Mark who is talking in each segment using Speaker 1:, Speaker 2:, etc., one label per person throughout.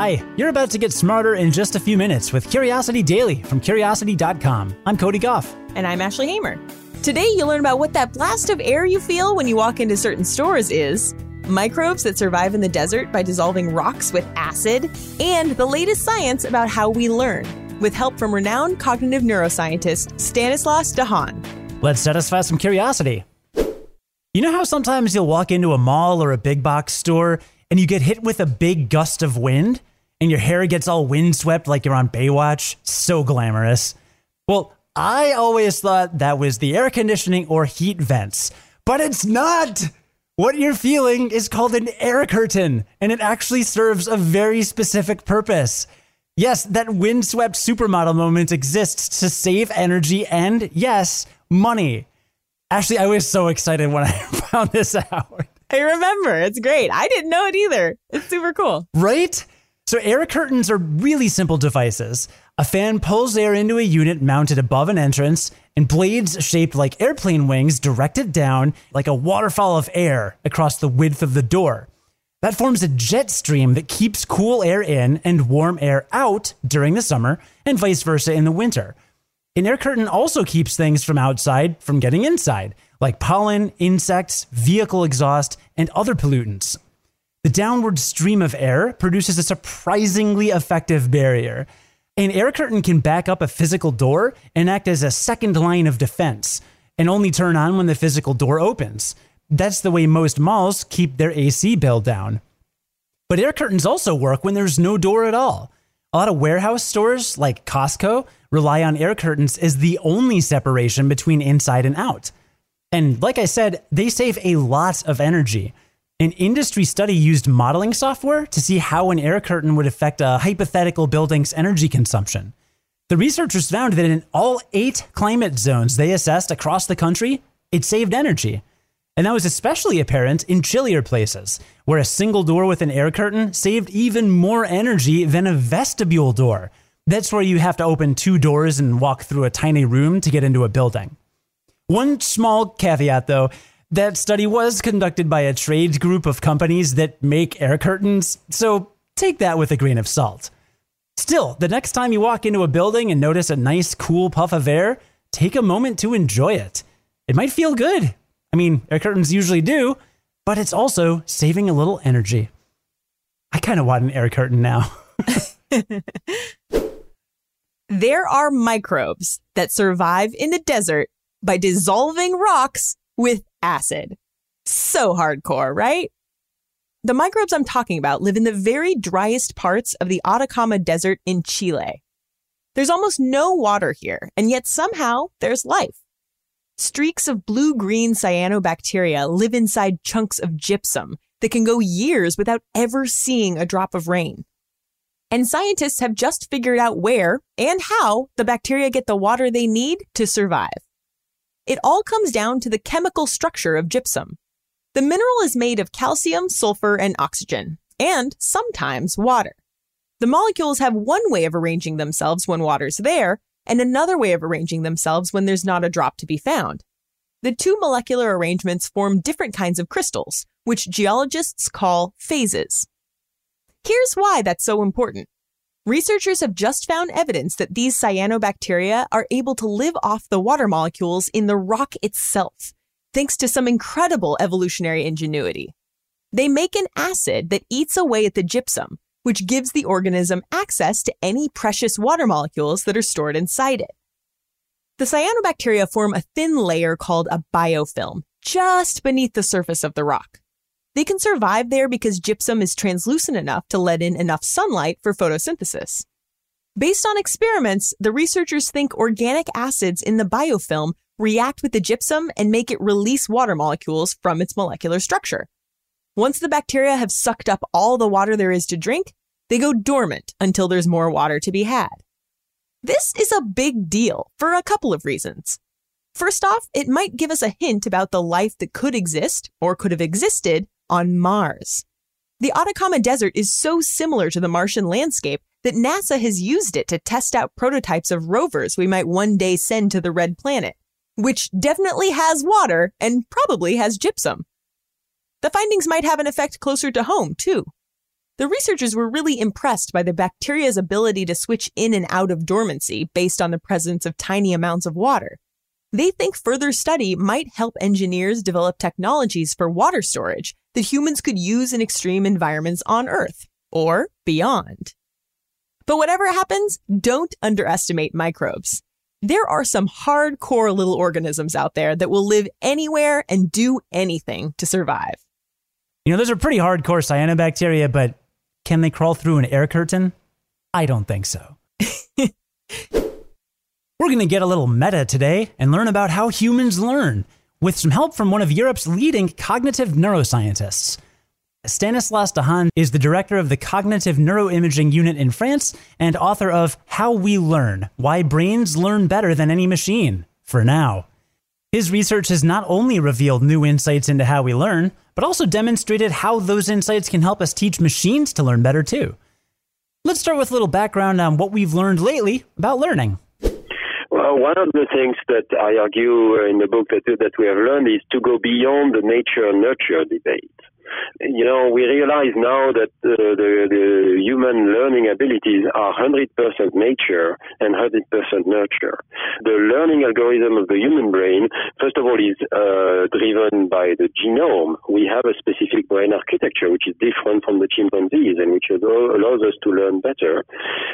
Speaker 1: Hi, you're about to get smarter in just a few minutes with Curiosity Daily from Curiosity.com. I'm Cody Gough.
Speaker 2: And I'm Ashley Hamer. Today, you'll learn about what that blast of air you feel when you walk into certain stores is, microbes that survive in the desert by dissolving rocks with acid, and the latest science about how we learn, with help from renowned cognitive neuroscientist Stanislas Dehaene.
Speaker 1: Let's satisfy some curiosity. You know how sometimes you'll walk into a mall or a big box store and you get hit with a big gust of wind and your hair gets all windswept like you're on Baywatch? So glamorous. Well, I always thought that was the air conditioning or heat vents, but it's not. What you're feeling is called an air curtain, and it actually serves a very specific purpose. Yes, that windswept supermodel moment exists to save energy and, yes, money. Actually, I was so excited when I found this out.
Speaker 2: I remember. It's great. I didn't know it either. It's super cool.
Speaker 1: Right? So, air curtains are really simple devices. A fan pulls air into a unit mounted above an entrance, and blades shaped like airplane wings direct it down like a waterfall of air across the width of the door. That forms a jet stream that keeps cool air in and warm air out during the summer, and vice versa in the winter. An air curtain also keeps things from outside from getting inside, like pollen, insects, vehicle exhaust, and other pollutants. The downward stream of air produces a surprisingly effective barrier. An air curtain can back up a physical door and act as a second line of defense, and only turn on when the physical door opens. That's the way most malls keep their AC bill down. But air curtains also work when there's no door at all. A lot of warehouse stores, like Costco, rely on air curtains as the only separation between inside and out. And like I said, they save a lot of energy. An industry study used modeling software to see how an air curtain would affect a hypothetical building's energy consumption. The researchers found that in all eight climate zones they assessed across the country, it saved energy. And that was especially apparent in chillier places, where a single door with an air curtain saved even more energy than a vestibule door. That's where you have to open two doors and walk through a tiny room to get into a building. One small caveat though that study was conducted by a trade group of companies that make air curtains, so take that with a grain of salt. Still, the next time you walk into a building and notice a nice, cool puff of air, take a moment to enjoy it. It might feel good. I mean, air curtains usually do, but it's also saving a little energy. I kind of want an air curtain now.
Speaker 2: there are microbes that survive in the desert by dissolving rocks with acid. So hardcore, right? The microbes I'm talking about live in the very driest parts of the Atacama Desert in Chile. There's almost no water here, and yet somehow there's life. Streaks of blue green cyanobacteria live inside chunks of gypsum that can go years without ever seeing a drop of rain. And scientists have just figured out where and how the bacteria get the water they need to survive. It all comes down to the chemical structure of gypsum. The mineral is made of calcium, sulfur, and oxygen, and sometimes water. The molecules have one way of arranging themselves when water's there, and another way of arranging themselves when there's not a drop to be found. The two molecular arrangements form different kinds of crystals, which geologists call phases. Here's why that's so important. Researchers have just found evidence that these cyanobacteria are able to live off the water molecules in the rock itself, thanks to some incredible evolutionary ingenuity. They make an acid that eats away at the gypsum, which gives the organism access to any precious water molecules that are stored inside it. The cyanobacteria form a thin layer called a biofilm just beneath the surface of the rock. They can survive there because gypsum is translucent enough to let in enough sunlight for photosynthesis. Based on experiments, the researchers think organic acids in the biofilm react with the gypsum and make it release water molecules from its molecular structure. Once the bacteria have sucked up all the water there is to drink, they go dormant until there's more water to be had. This is a big deal for a couple of reasons. First off, it might give us a hint about the life that could exist or could have existed on Mars. The Atacama Desert is so similar to the Martian landscape that NASA has used it to test out prototypes of rovers we might one day send to the Red Planet, which definitely has water and probably has gypsum. The findings might have an effect closer to home, too. The researchers were really impressed by the bacteria's ability to switch in and out of dormancy based on the presence of tiny amounts of water. They think further study might help engineers develop technologies for water storage that humans could use in extreme environments on Earth or beyond. But whatever happens, don't underestimate microbes. There are some hardcore little organisms out there that will live anywhere and do anything to survive.
Speaker 1: You know, those are pretty hardcore cyanobacteria, but can they crawl through an air curtain? I don't think so. We're going to get a little meta today and learn about how humans learn with some help from one of Europe's leading cognitive neuroscientists. Stanislas Dehaene is the director of the Cognitive Neuroimaging Unit in France and author of How We Learn Why Brains Learn Better Than Any Machine, for now. His research has not only revealed new insights into how we learn, but also demonstrated how those insights can help us teach machines to learn better too. Let's start with a little background on what we've learned lately about learning.
Speaker 3: Well, one of the things that I argue in the book that, that we have learned is to go beyond the nature nurture debate you know, we realize now that uh, the, the human learning abilities are 100% nature and 100% nurture. The learning algorithm of the human brain, first of all, is uh, driven by the genome. We have a specific brain architecture which is different from the chimpanzees and which allows us to learn better.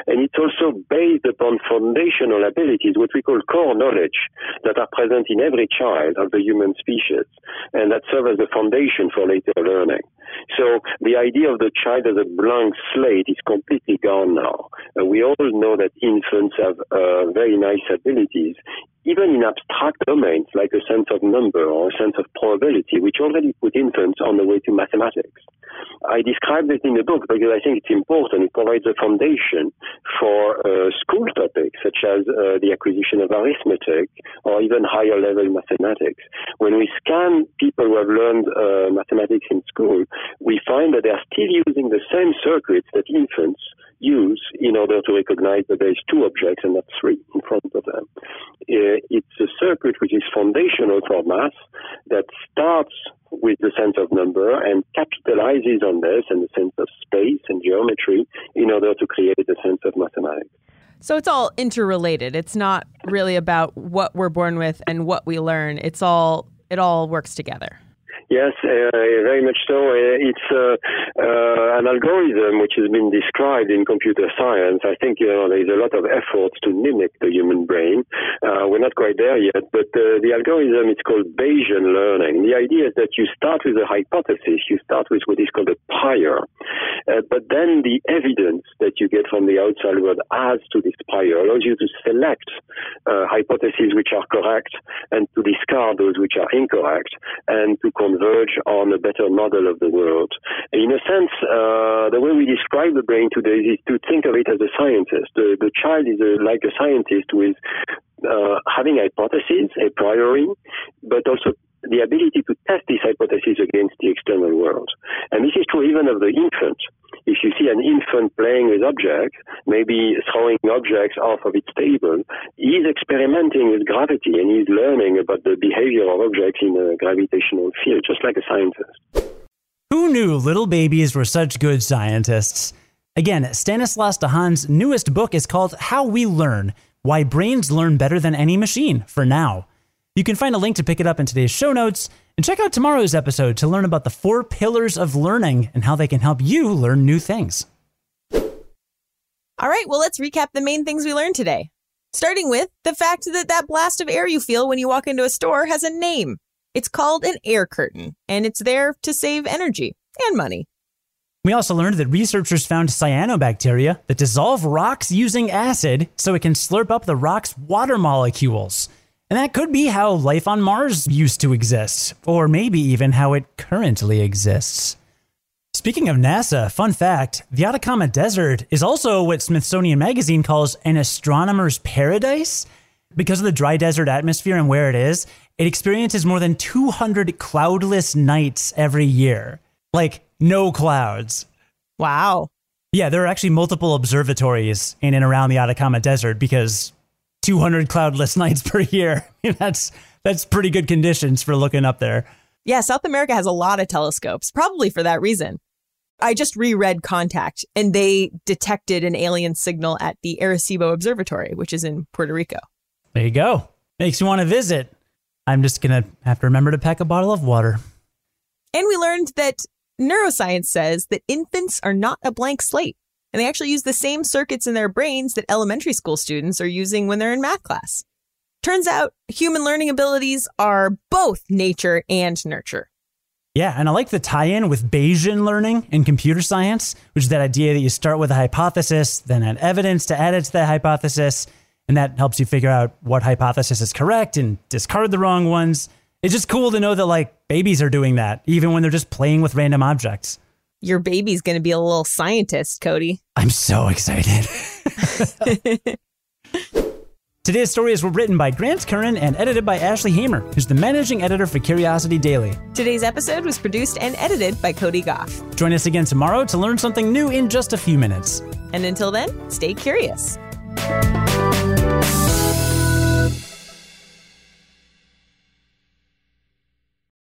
Speaker 3: And it's also based upon foundational abilities, what we call core knowledge, that are present in every child of the human species and that serve as the foundation for later learning learning. So the idea of the child as a blank slate is completely gone now. Uh, we all know that infants have uh, very nice abilities, even in abstract domains like a sense of number or a sense of probability, which already put infants on the way to mathematics. I described it in the book because I think it's important. It provides a foundation for uh, school topics such as uh, the acquisition of arithmetic or even higher level mathematics. When we scan people who have learned uh, mathematics in school, we find that they're still using the same circuits that infants use in order to recognize that there is two objects and not three in front of them. Uh, it's a circuit which is foundational for math that starts with the sense of number and capitalizes on this and the sense of space and geometry in order to create the sense of mathematics.
Speaker 2: So it's all interrelated. It's not really about what we're born with and what we learn. It's all it all works together.
Speaker 3: Yes, uh, very much so. Uh, it's uh, uh, an algorithm which has been described in computer science. I think you know there's a lot of efforts to mimic the human brain. Uh, we're not quite there yet, but uh, the algorithm is called Bayesian learning. The idea is that you start with a hypothesis, you start with what is called a prior, but then the evidence that you get from the outside world adds to this prior allows you to select hypotheses which are correct and to discard those which are incorrect and to converge on a better model of the world. In a sense, uh, the way we describe the brain today is to think of it as a scientist. The, the child is a, like a scientist with uh, having hypotheses, a priori, but also the ability to test these hypotheses against the external world. And this is true even of the infant if you see an infant playing with objects, maybe throwing objects off of its table, he's experimenting with gravity and he's learning about the behavior of objects in a gravitational field, just like a scientist.
Speaker 1: Who knew little babies were such good scientists? Again, Stanislas Dehaene's newest book is called How We Learn Why Brains Learn Better Than Any Machine for now. You can find a link to pick it up in today's show notes. And check out tomorrow's episode to learn about the four pillars of learning and how they can help you learn new things.
Speaker 2: All right, well, let's recap the main things we learned today. Starting with the fact that that blast of air you feel when you walk into a store has a name. It's called an air curtain, and it's there to save energy and money.
Speaker 1: We also learned that researchers found cyanobacteria that dissolve rocks using acid so it can slurp up the rock's water molecules. And that could be how life on Mars used to exist, or maybe even how it currently exists. Speaking of NASA, fun fact the Atacama Desert is also what Smithsonian Magazine calls an astronomer's paradise. Because of the dry desert atmosphere and where it is, it experiences more than 200 cloudless nights every year. Like, no clouds.
Speaker 2: Wow.
Speaker 1: Yeah, there are actually multiple observatories in and around the Atacama Desert because 200 cloudless nights per year. that's that's pretty good conditions for looking up there.
Speaker 2: Yeah, South America has a lot of telescopes, probably for that reason. I just reread Contact and they detected an alien signal at the Arecibo Observatory, which is in Puerto Rico.
Speaker 1: There you go. Makes you want to visit. I'm just going to have to remember to pack a bottle of water.
Speaker 2: And we learned that neuroscience says that infants are not a blank slate, and they actually use the same circuits in their brains that elementary school students are using when they're in math class. Turns out human learning abilities are both nature and nurture.
Speaker 1: Yeah, and I like the tie in with Bayesian learning in computer science, which is that idea that you start with a hypothesis, then add evidence to add it to that hypothesis, and that helps you figure out what hypothesis is correct and discard the wrong ones. It's just cool to know that like babies are doing that, even when they're just playing with random objects.
Speaker 2: Your baby's going to be a little scientist, Cody.
Speaker 1: I'm so excited. Today's stories were written by Grant Curran and edited by Ashley Hamer, who's the managing editor for Curiosity Daily.
Speaker 2: Today's episode was produced and edited by Cody Gough.
Speaker 1: Join us again tomorrow to learn something new in just a few minutes.
Speaker 2: And until then, stay curious.